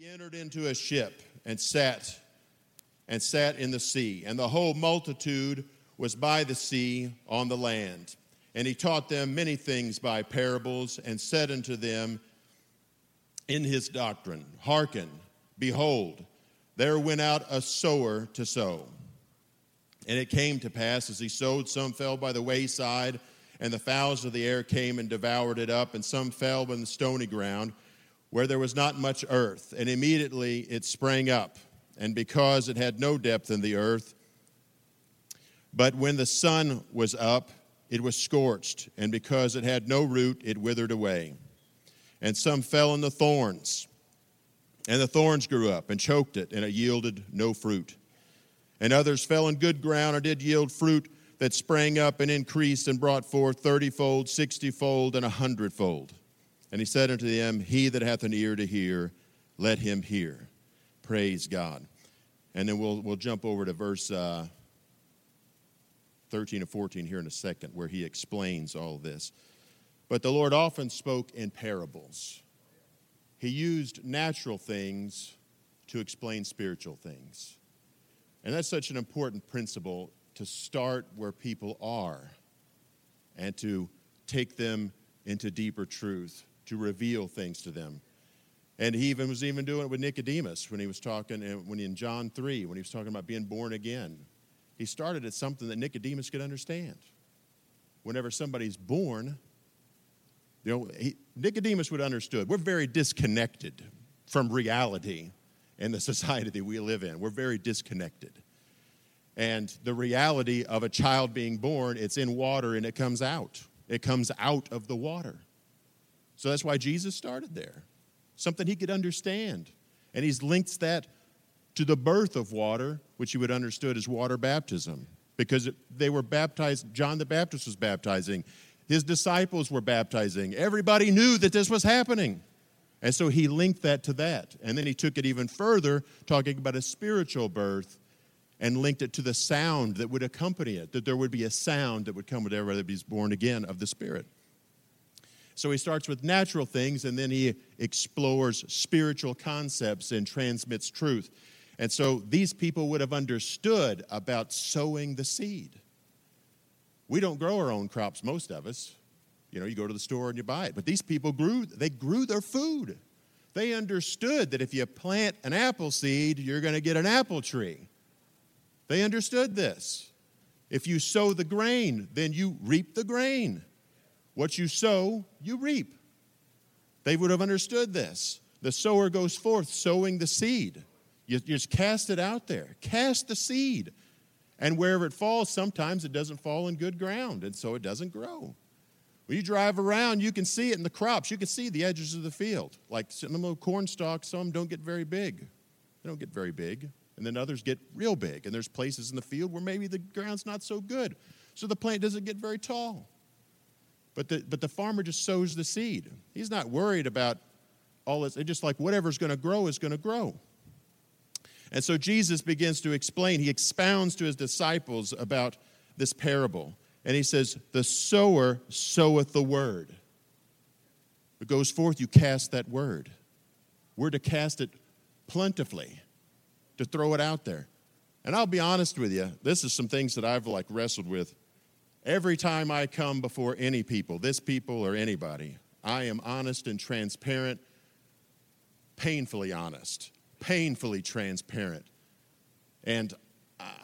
he entered into a ship and sat and sat in the sea, and the whole multitude was by the sea on the land. And he taught them many things by parables, and said unto them in his doctrine, Hearken, behold, there went out a sower to sow. And it came to pass, as he sowed, some fell by the wayside, and the fowls of the air came and devoured it up, and some fell on the stony ground, where there was not much earth. And immediately it sprang up, and because it had no depth in the earth, but when the sun was up, it was scorched, and because it had no root, it withered away. And some fell in the thorns, and the thorns grew up and choked it, and it yielded no fruit. And others fell in good ground and did yield fruit that sprang up and increased and brought forth thirtyfold, sixtyfold, and a hundredfold. And he said unto them, He that hath an ear to hear, let him hear. Praise God. And then we'll, we'll jump over to verse uh, 13 and 14 here in a second, where he explains all this. But the Lord often spoke in parables. He used natural things to explain spiritual things. And that's such an important principle to start where people are and to take them into deeper truth, to reveal things to them. And he even was even doing it with Nicodemus when he was talking, and when in John 3, when he was talking about being born again. He started at something that Nicodemus could understand. Whenever somebody's born, you know, he, Nicodemus would have understood. We're very disconnected from reality in the society that we live in. We're very disconnected. And the reality of a child being born, it's in water and it comes out. It comes out of the water. So that's why Jesus started there. Something he could understand. And he's linked that to the birth of water, which he would understood as water baptism, because they were baptized, John the Baptist was baptizing, his disciples were baptizing. Everybody knew that this was happening. And so he linked that to that. And then he took it even further, talking about a spiritual birth, and linked it to the sound that would accompany it, that there would be a sound that would come with everybody that is born again of the Spirit. So he starts with natural things and then he explores spiritual concepts and transmits truth. And so these people would have understood about sowing the seed. We don't grow our own crops, most of us. You know, you go to the store and you buy it. But these people grew, they grew their food. They understood that if you plant an apple seed, you're going to get an apple tree. They understood this. If you sow the grain, then you reap the grain. What you sow, you reap. They would have understood this. The sower goes forth sowing the seed. You, just cast it out there. Cast the seed. And wherever it falls, sometimes it doesn't fall in good ground, and so it doesn't grow. When you drive around, you can see it in the crops. You can see the edges of the field. Like some little corn stalks, some don't get very big. They don't get very big. And then others get real big. And there's places in the field where maybe the ground's not so good. So the plant doesn't get very tall. But the, but the farmer just sows the seed. He's not worried about all this. It's just like whatever's going to grow is going to grow. And so Jesus begins to explain, he expounds to his disciples about this parable. And he says, The sower soweth the word. It goes forth, you cast that word. We're to cast it plentifully, to throw it out there. And I'll be honest with you, this is some things that I've like wrestled with. Every time I come before any people, this people or anybody, I am honest and transparent, painfully honest painfully transparent. And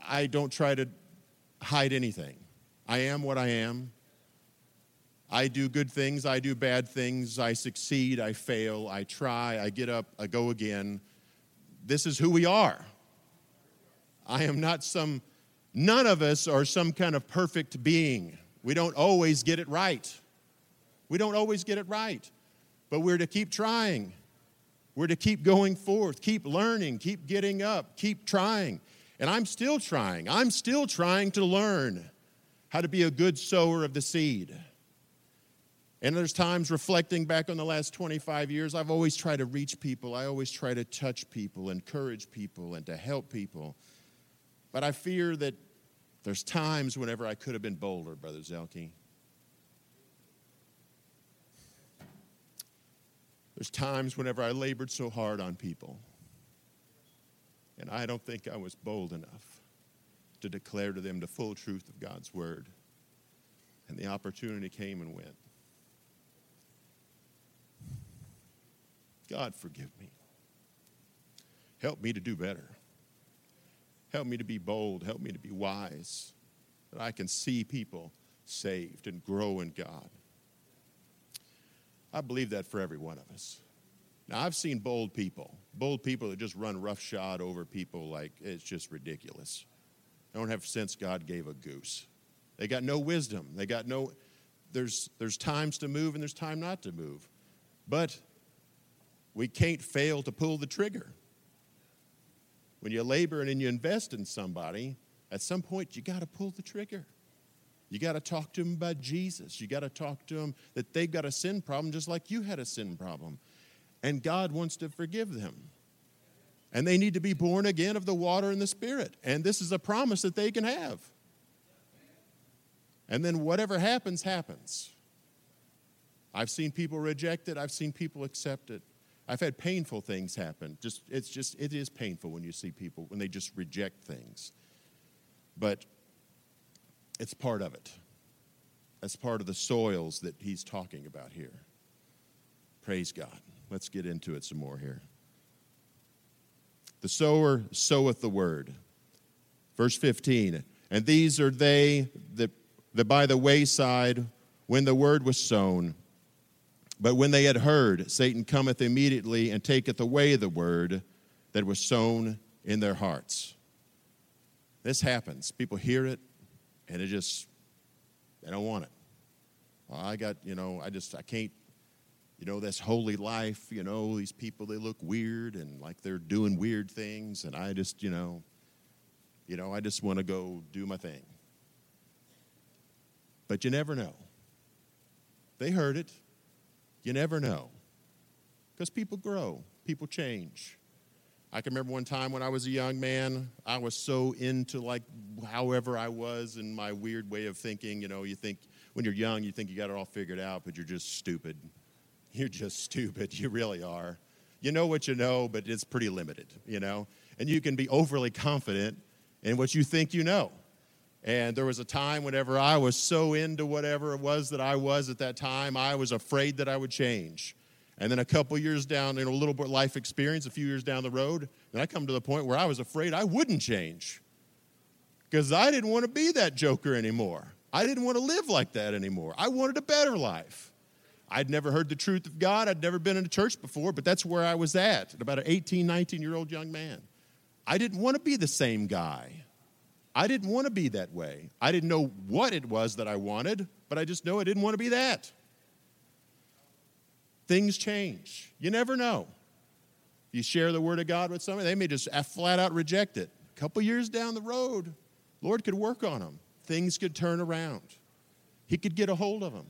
I don't try to hide anything. I am what I am. I do good things, I do bad things, I succeed, I fail, I try, I get up, I go again. This is who we are. I am not some, none of us are some kind of perfect being. We don't always get it right. We don't always get it right, but we're to keep trying. We're to keep going forth, keep learning, keep getting up, keep trying. And I'm still trying. I'm still trying to learn how to be a good sower of the seed. And there's times reflecting back on the last 25 years, I've always tried to reach people. I always try to touch people, encourage people, and to help people. But I fear that there's times whenever I could have been bolder, Brother Zelke. There's times whenever I labored so hard on people, and I don't think I was bold enough to declare to them the full truth of God's word. And the opportunity came and went. God, forgive me. Help me to do better. Help me to be bold. Help me to be wise. That I can see people saved and grow in God. I believe that for every one of us. Now, I've seen bold people, bold people that just run roughshod over people like it's just ridiculous. They don't have sense God gave a goose. They got no wisdom. They got no, there's, there's times to move and there's time not to move. But we can't fail to pull the trigger. When you labor and you invest in somebody, at some point you got to pull the trigger. You got to talk to them about Jesus. You got to talk to them that they've got a sin problem just like you had a sin problem. And God wants to forgive them. And they need to be born again of the water and the Spirit. And this is a promise that they can have. And then whatever happens, happens. I've seen people reject it, I've seen people accept it. I've had painful things happen. Just it's just it is painful when you see people when they just reject things. But it's part of it. That's part of the soils that he's talking about here. Praise God. Let's get into it some more here. The sower soweth the word. Verse 15. And these are they that, that by the wayside when the word was sown. But when they had heard, Satan cometh immediately and taketh away the word that was sown in their hearts. This happens. People hear it, and it just, they don't want it. Well, I got, you know, I just, I can't, you know, this holy life, you know, these people, they look weird and like they're doing weird things, and I just, you know, you know, I just want to go do my thing. But you never know. They heard it. You never know. Because people grow, people change. I can remember one time when I was a young man, I was so into like however I was in my weird way of thinking. You know, you think when you're young, you think you got it all figured out, but you're just stupid. You're just stupid. You really are. You know what you know, but it's pretty limited, you know? And you can be overly confident in what you think you know. And there was a time whenever I was so into whatever it was that I was at that time, I was afraid that I would change. And then a couple years down, in a little bit life experience, a few years down the road, then I come to the point where I was afraid I wouldn't change. Because I didn't want to be that joker anymore. I didn't want to live like that anymore. I wanted a better life. I'd never heard the truth of God. I'd never been in a church before, but that's where I was at, at about an 18, 19 year old young man. I didn't want to be the same guy. I didn't want to be that way. I didn't know what it was that I wanted, but I just know I didn't want to be that things change. You never know. You share the word of God with somebody, they may just flat out reject it. A couple years down the road, Lord could work on them. Things could turn around. He could get a hold of them.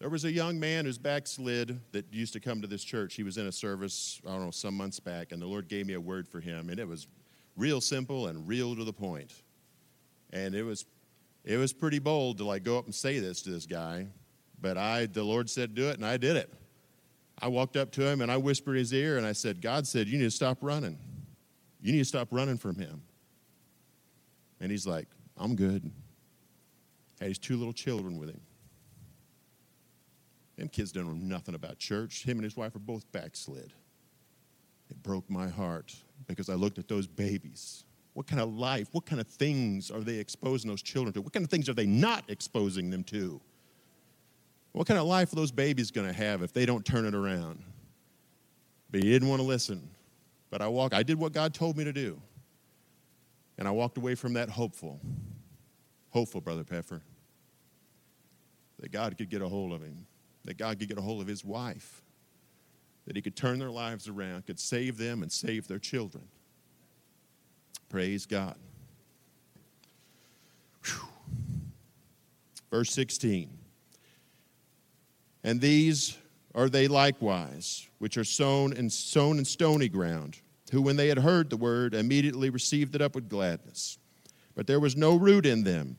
There was a young man who's backslid that used to come to this church. He was in a service, I don't know, some months back, and the Lord gave me a word for him, and it was real simple and real to the point. And it was it was pretty bold to like go up and say this to this guy but I, the Lord said, do it, and I did it. I walked up to him and I whispered his ear and I said, God said, you need to stop running. You need to stop running from him. And he's like, I'm good. Had his two little children with him. Them kids don't know nothing about church. Him and his wife are both backslid. It broke my heart because I looked at those babies. What kind of life, what kind of things are they exposing those children to? What kind of things are they not exposing them to? What kind of life are those babies going to have if they don't turn it around? But he didn't want to listen. But I walked, I did what God told me to do. And I walked away from that hopeful. Hopeful, Brother Peffer. That God could get a hold of him. That God could get a hold of his wife. That he could turn their lives around, could save them and save their children. Praise God. Whew. Verse 16. And these are they likewise, which are sown and sown in stony ground, who when they had heard the word immediately received it up with gladness. But there was no root in them,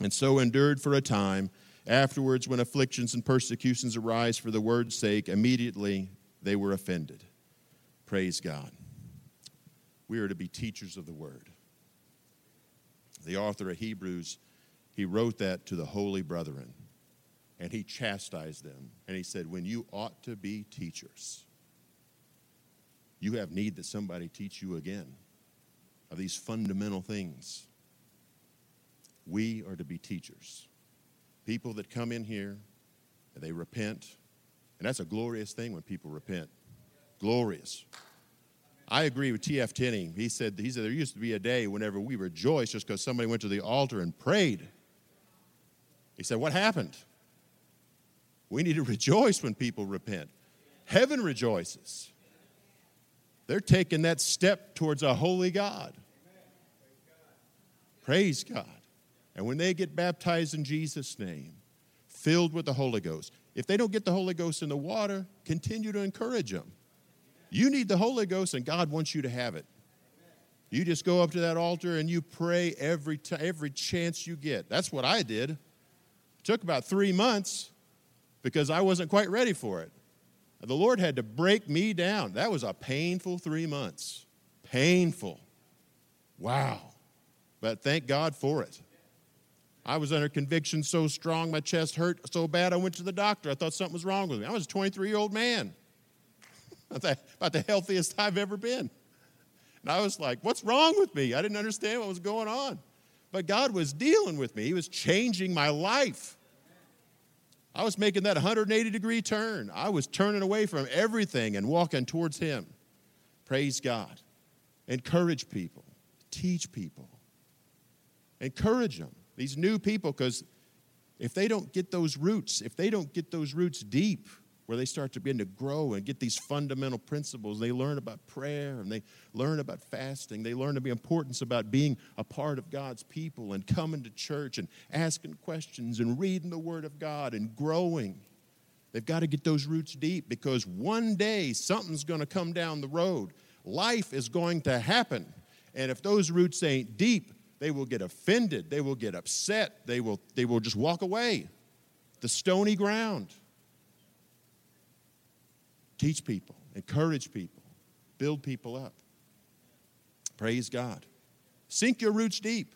and so endured for a time. Afterwards, when afflictions and persecutions arise for the word's sake, immediately they were offended. Praise God. We are to be teachers of the word. The author of Hebrews, he wrote that to the holy brethren, and he chastised them. And he said, When you ought to be teachers, you have need that somebody teach you again of these fundamental things. We are to be teachers. People that come in here and they repent, and that's a glorious thing when people repent. Glorious. I agree with T.F. Tenney. He said, he said there used to be a day whenever we rejoiced just because somebody went to the altar and prayed. He said, What happened? We need to rejoice when people repent. Heaven rejoices. They're taking that step towards a holy God. Praise God. And when they get baptized in Jesus' name, filled with the Holy Ghost, if they don't get the Holy Ghost in the water, continue to encourage them. You need the Holy Ghost, and God wants you to have it. You just go up to that altar and you pray every, t- every chance you get. That's what I did. It took about three months because I wasn't quite ready for it. The Lord had to break me down. That was a painful three months. Painful. Wow. But thank God for it. I was under conviction so strong, my chest hurt so bad, I went to the doctor. I thought something was wrong with me. I was a 23 year old man, about the healthiest I've ever been. And I was like, what's wrong with me? I didn't understand what was going on. But God was dealing with me, He was changing my life. I was making that 180 degree turn. I was turning away from everything and walking towards Him. Praise God. Encourage people, teach people, encourage them. These new people, because if they don't get those roots, if they don't get those roots deep, where they start to begin to grow and get these fundamental principles. They learn about prayer and they learn about fasting. They learn the importance about being a part of God's people and coming to church and asking questions and reading the Word of God and growing. They've got to get those roots deep because one day something's going to come down the road. Life is going to happen. And if those roots ain't deep, they will get offended. They will get upset. They will, they will just walk away. The stony ground. Teach people, encourage people, build people up. Praise God. Sink your roots deep.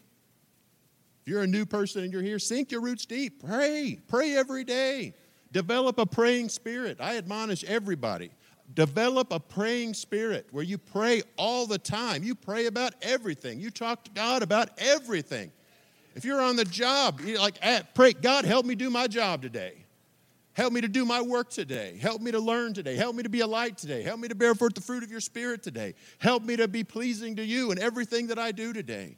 If you're a new person and you're here, sink your roots deep. Pray. Pray every day. Develop a praying spirit. I admonish everybody. Develop a praying spirit where you pray all the time. You pray about everything. You talk to God about everything. If you're on the job, you're like ah, pray, God, help me do my job today. Help me to do my work today. Help me to learn today. Help me to be a light today. Help me to bear forth the fruit of your spirit today. Help me to be pleasing to you in everything that I do today.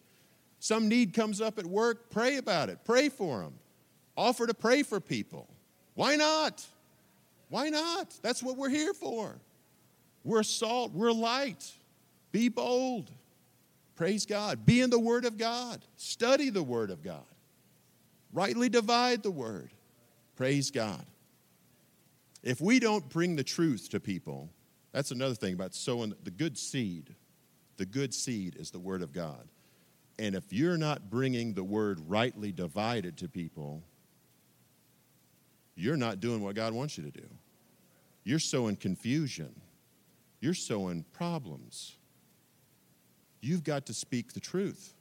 Some need comes up at work, pray about it. Pray for them. Offer to pray for people. Why not? Why not? That's what we're here for. We're salt, we're light. Be bold. Praise God. Be in the Word of God. Study the Word of God. Rightly divide the Word. Praise God. If we don't bring the truth to people, that's another thing about sowing the good seed. The good seed is the Word of God. And if you're not bringing the Word rightly divided to people, you're not doing what God wants you to do. You're sowing confusion, you're sowing problems. You've got to speak the truth.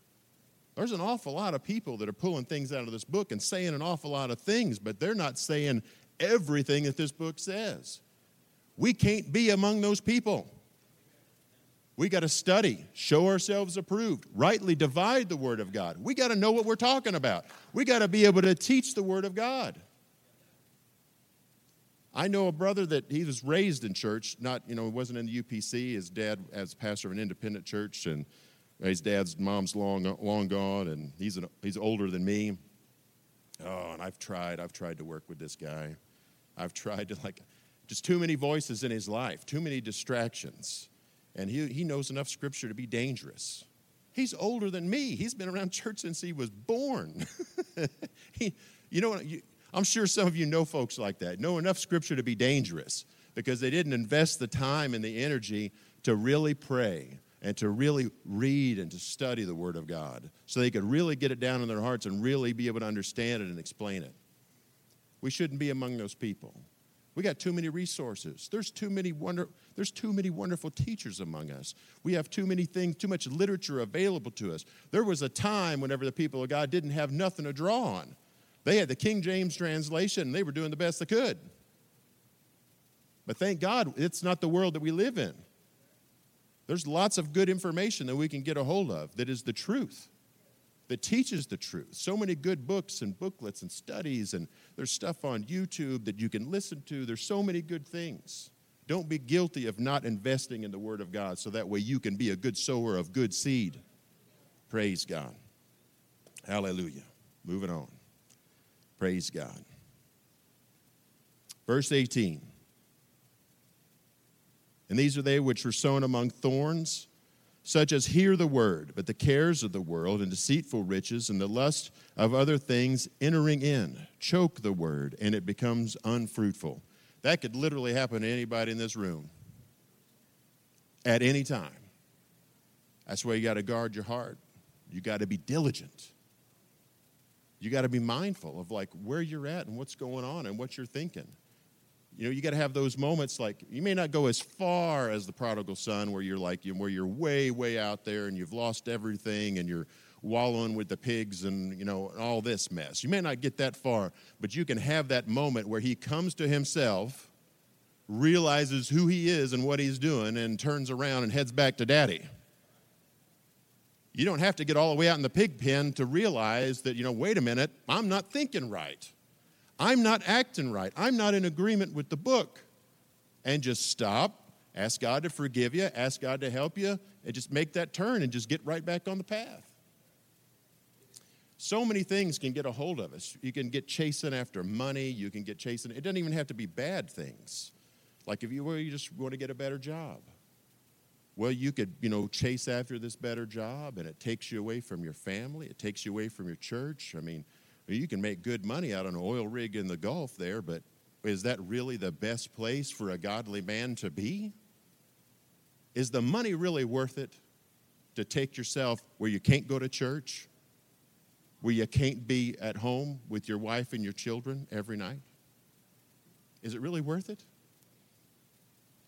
There's an awful lot of people that are pulling things out of this book and saying an awful lot of things, but they're not saying everything that this book says. We can't be among those people. We got to study, show ourselves approved, rightly divide the Word of God. We got to know what we're talking about. We got to be able to teach the Word of God. I know a brother that he was raised in church, not, you know, he wasn't in the UPC. His dad, as pastor of an independent church, and his dad's mom's long, long gone, and he's, an, he's older than me. Oh, and I've tried, I've tried to work with this guy. I've tried to, like, just too many voices in his life, too many distractions. And he, he knows enough scripture to be dangerous. He's older than me. He's been around church since he was born. he, you know, what? you, I'm sure some of you know folks like that, know enough scripture to be dangerous because they didn't invest the time and the energy to really pray and to really read and to study the Word of God so they could really get it down in their hearts and really be able to understand it and explain it. We shouldn't be among those people. We got too many resources. There's too many wonder, there's too many wonderful teachers among us. We have too many things, too much literature available to us. There was a time whenever the people of God didn't have nothing to draw on. They had the King James translation and they were doing the best they could. But thank God it's not the world that we live in. There's lots of good information that we can get a hold of that is the truth that teaches the truth. So many good books and booklets and studies, and there's stuff on YouTube that you can listen to. There's so many good things. Don't be guilty of not investing in the Word of God so that way you can be a good sower of good seed. Praise God. Hallelujah. Moving on. Praise God. Verse 18. And these are they which were sown among thorns such as hear the word, but the cares of the world and deceitful riches and the lust of other things entering in choke the word, and it becomes unfruitful. That could literally happen to anybody in this room at any time. That's why you got to guard your heart. You got to be diligent. You got to be mindful of like where you're at and what's going on and what you're thinking. You know, you got to have those moments like you may not go as far as the prodigal son where you're like where you're way way out there and you've lost everything and you're wallowing with the pigs and you know all this mess. You may not get that far, but you can have that moment where he comes to himself, realizes who he is and what he's doing and turns around and heads back to daddy. You don't have to get all the way out in the pig pen to realize that, you know, wait a minute, I'm not thinking right. I'm not acting right. I'm not in agreement with the book. And just stop, ask God to forgive you, ask God to help you, and just make that turn and just get right back on the path. So many things can get a hold of us. You can get chasing after money, you can get chasing, it doesn't even have to be bad things. Like if you, well, you just want to get a better job. Well, you could, you know, chase after this better job and it takes you away from your family, it takes you away from your church. I mean, you can make good money out on an oil rig in the Gulf there, but is that really the best place for a godly man to be? Is the money really worth it to take yourself where you can't go to church, where you can't be at home with your wife and your children every night? Is it really worth it?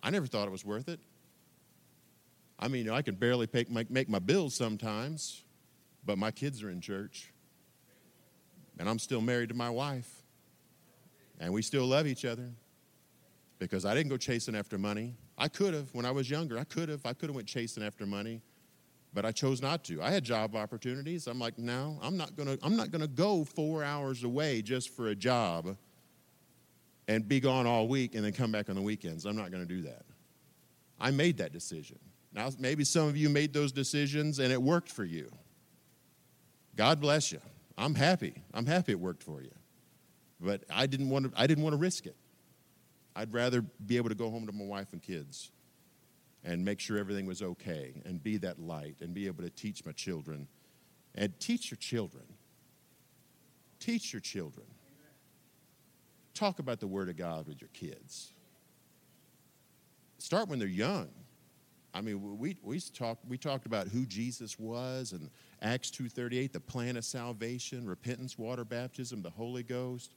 I never thought it was worth it. I mean, I can barely make, make my bills sometimes, but my kids are in church and I'm still married to my wife. And we still love each other because I didn't go chasing after money. I could have when I was younger. I could have. I could have went chasing after money, but I chose not to. I had job opportunities. I'm like, no, I'm not gonna. I'm not gonna go four hours away just for a job and be gone all week and then come back on the weekends. I'm not gonna do that. I made that decision. Now, maybe some of you made those decisions and it worked for you. God bless you. I'm happy. I'm happy it worked for you. But I didn't want to, I didn't want to risk it. I'd rather be able to go home to my wife and kids and make sure everything was okay and be that light and be able to teach my children. And teach your children. Teach your children. Talk about the Word of God with your kids. Start when they're young. I mean, we, we, talked, we talked about who Jesus was and Acts 2.38, the plan of salvation, repentance, water baptism, the Holy Ghost,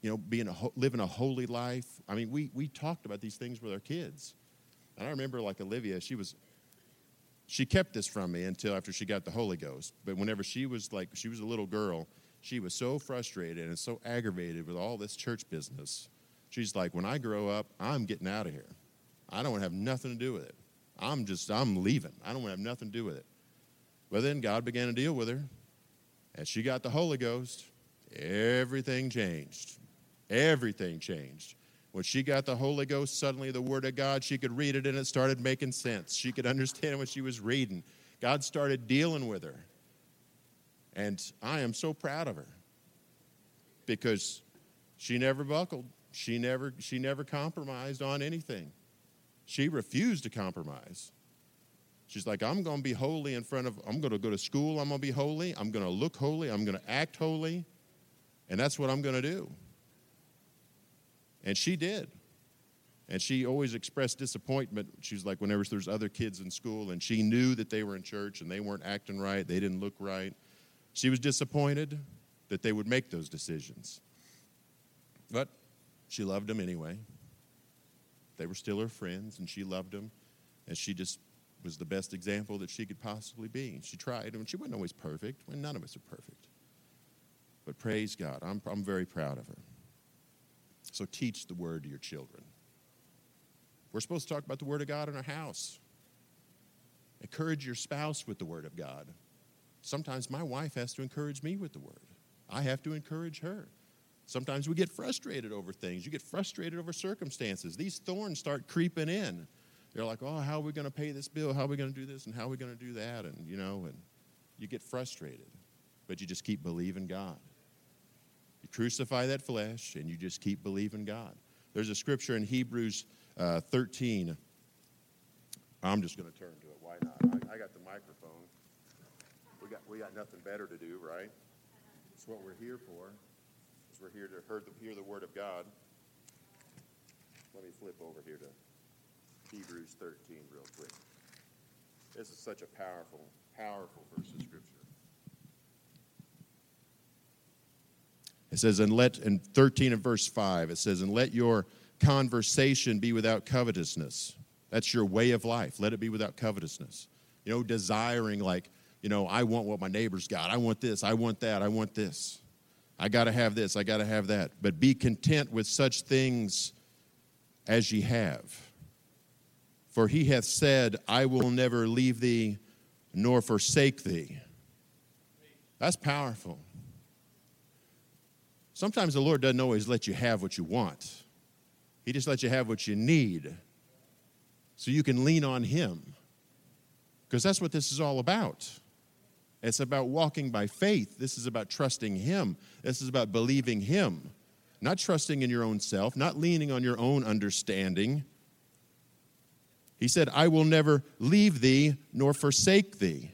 you know, being a, living a holy life. I mean, we, we talked about these things with our kids. And I remember like Olivia, she was, she kept this from me until after she got the Holy Ghost. But whenever she was like, she was a little girl, she was so frustrated and so aggravated with all this church business. She's like, when I grow up, I'm getting out of here. I don't want to have nothing to do with it. I'm just, I'm leaving. I don't want to have nothing to do with it. But then God began to deal with her. As she got the Holy Ghost, everything changed. Everything changed. When she got the Holy Ghost, suddenly the Word of God, she could read it and it started making sense. She could understand what she was reading. God started dealing with her. And I am so proud of her because she never buckled. She never, she never compromised on anything. She refused to compromise. She's like, I'm going to be holy in front of, I'm going to go to school, I'm going to be holy, I'm going to look holy, I'm going to act holy, and that's what I'm going to do. And she did. And she always expressed disappointment. She's like, whenever there's other kids in school, and she knew that they were in church and they weren't acting right, they didn't look right. She was disappointed that they would make those decisions. But she loved them anyway. They were still her friends, and she loved them, and she just was the best example that she could possibly be. She tried, and she wasn't always perfect. Well, none of us are perfect. But praise God, I'm, I'm very proud of her. So teach the word to your children. We're supposed to talk about the word of God in our house. Encourage your spouse with the word of God. Sometimes my wife has to encourage me with the word. I have to encourage her. Sometimes we get frustrated over things. You get frustrated over circumstances. These thorns start creeping in. They're like, oh, how are we going to pay this bill? How are we going to do this? And how are we going to do that? And, you know, and you get frustrated. But you just keep believing God. You crucify that flesh and you just keep believing God. There's a scripture in Hebrews uh, 13. I'm just going to turn to it. Why not? I, I got the microphone. We got, we got nothing better to do, right? It's what we're here for. Is we're here to hear the, hear the word of God. Let me flip over here to Hebrews 13 real quick. This is such a powerful, powerful verse of Scripture. It says, and let, in 13 and verse 5, it says, and let your conversation be without covetousness. That's your way of life. Let it be without covetousness. You know, desiring, like, you know, I want what my neighbor's got. I want this. I want that. I want this. I got to have this. I got to have that. But be content with such things as ye have. For he hath said, I will never leave thee nor forsake thee. That's powerful. Sometimes the Lord doesn't always let you have what you want, He just lets you have what you need so you can lean on Him. Because that's what this is all about. It's about walking by faith. This is about trusting Him. This is about believing Him, not trusting in your own self, not leaning on your own understanding. He said, I will never leave thee nor forsake thee.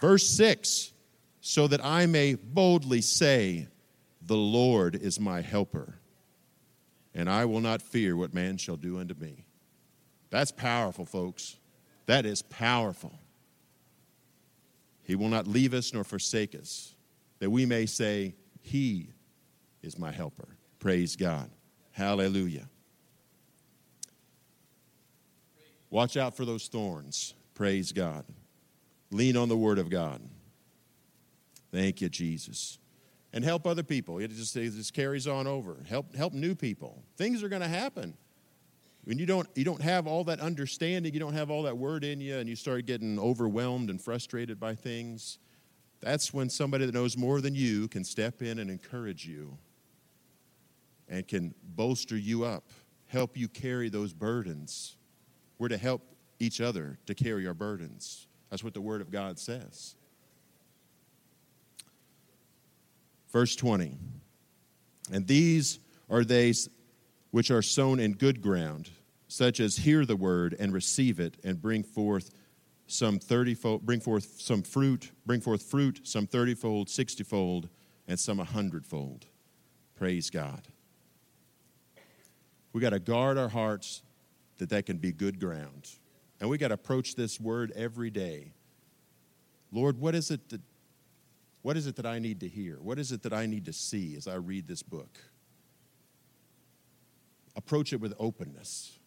Verse 6 so that I may boldly say, the Lord is my helper, and I will not fear what man shall do unto me. That's powerful, folks. That is powerful. He will not leave us nor forsake us, that we may say, He is my helper. Praise God. Hallelujah. Watch out for those thorns. Praise God. Lean on the Word of God. Thank you, Jesus and help other people. It just, it just carries on over. Help, help new people. Things are going to happen. When you don't, you don't have all that understanding, you don't have all that word in you, and you start getting overwhelmed and frustrated by things, that's when somebody that knows more than you can step in and encourage you and can bolster you up, help you carry those burdens. We're to help each other to carry our burdens. That's what the Word of God says. Verse 20. And these are they which are sown in good ground, such as hear the word and receive it and bring forth some 30 fold, bring forth some fruit, bring forth fruit, some 30 fold, 60 fold, and some a hundredfold. Praise God. We got to guard our hearts that that can be good ground. And we got to approach this word every day. Lord, what is it that what is it that I need to hear? What is it that I need to see as I read this book? Approach it with openness.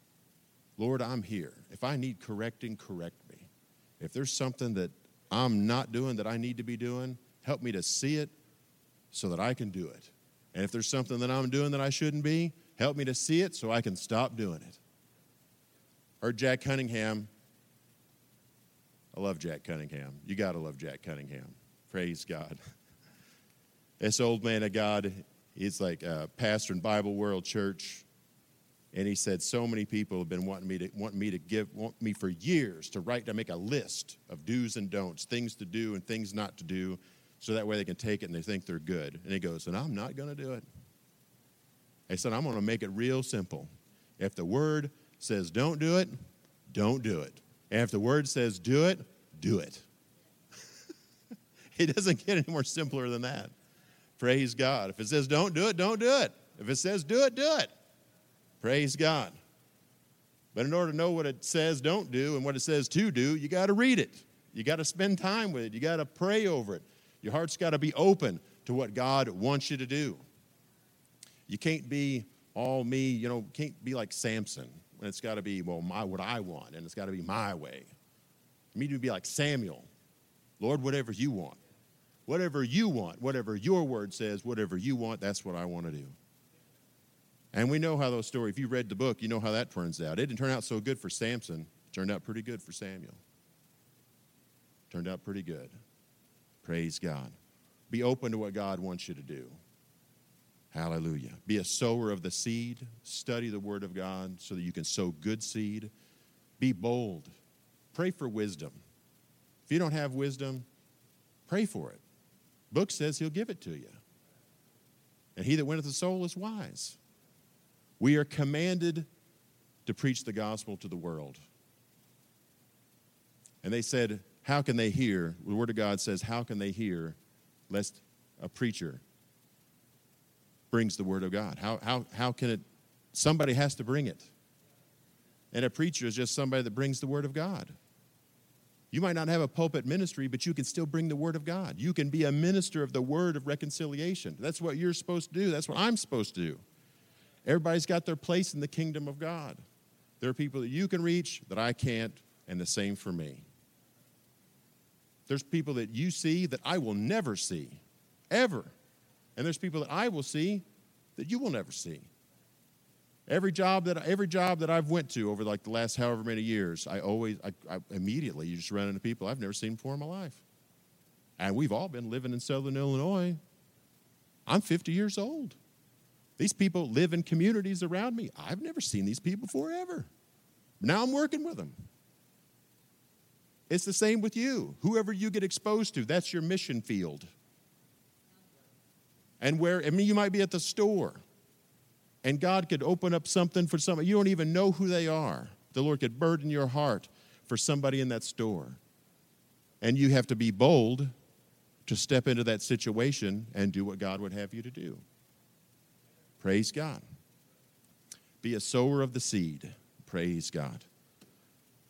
Lord, I'm here. If I need correcting, correct me. If there's something that I'm not doing that I need to be doing, help me to see it so that I can do it. And if there's something that I'm doing that I shouldn't be, help me to see it so I can stop doing it. Heard Jack Cunningham. I love Jack Cunningham. You got to love Jack Cunningham. Praise God. This old man of God, he's like a pastor in Bible World Church. And he said, so many people have been wanting me to want me to give, want me for years to write to make a list of do's and don'ts, things to do and things not to do, so that way they can take it and they think they're good. And he goes, and I'm not going to do it. He said, I'm going to make it real simple. If the word says don't do it, don't do it. And if the word says do it, do it. It doesn't get any more simpler than that. Praise God. If it says don't do it, don't do it. If it says do it, do it. Praise God. But in order to know what it says don't do and what it says to do, you got to read it. You got to spend time with it. You got to pray over it. Your heart's got to be open to what God wants you to do. You can't be all me, you know, can't be like Samson. And it's got to be, well, my, what I want, and it's got to be my way. You need to be like Samuel. Lord, whatever you want. Whatever you want, whatever your word says, whatever you want, that's what I want to do. And we know how those stories, if you read the book, you know how that turns out. It didn't turn out so good for Samson, it turned out pretty good for Samuel. It Turned out pretty good. Praise God. Be open to what God wants you to do. Hallelujah. Be a sower of the seed. Study the Word of God so that you can sow good seed. Be bold. Pray for wisdom. If you don't have wisdom, pray for it. Book says He'll give it to you. And he that winneth the soul is wise. We are commanded to preach the gospel to the world. And they said, How can they hear? The Word of God says, How can they hear lest a preacher brings the Word of God? How, how, how can it? Somebody has to bring it. And a preacher is just somebody that brings the Word of God. You might not have a pulpit ministry, but you can still bring the Word of God. You can be a minister of the Word of reconciliation. That's what you're supposed to do. That's what I'm supposed to do. Everybody's got their place in the kingdom of God. There are people that you can reach that I can't, and the same for me. There's people that you see that I will never see, ever. And there's people that I will see that you will never see. Every job that every job that I've went to over like the last however many years, I always I, I immediately you just run into people I've never seen before in my life. And we've all been living in Southern Illinois. I'm 50 years old. These people live in communities around me. I've never seen these people forever. Now I'm working with them. It's the same with you. Whoever you get exposed to, that's your mission field. And where, I mean, you might be at the store and God could open up something for somebody. You don't even know who they are. The Lord could burden your heart for somebody in that store. And you have to be bold to step into that situation and do what God would have you to do. Praise God. Be a sower of the seed. Praise God.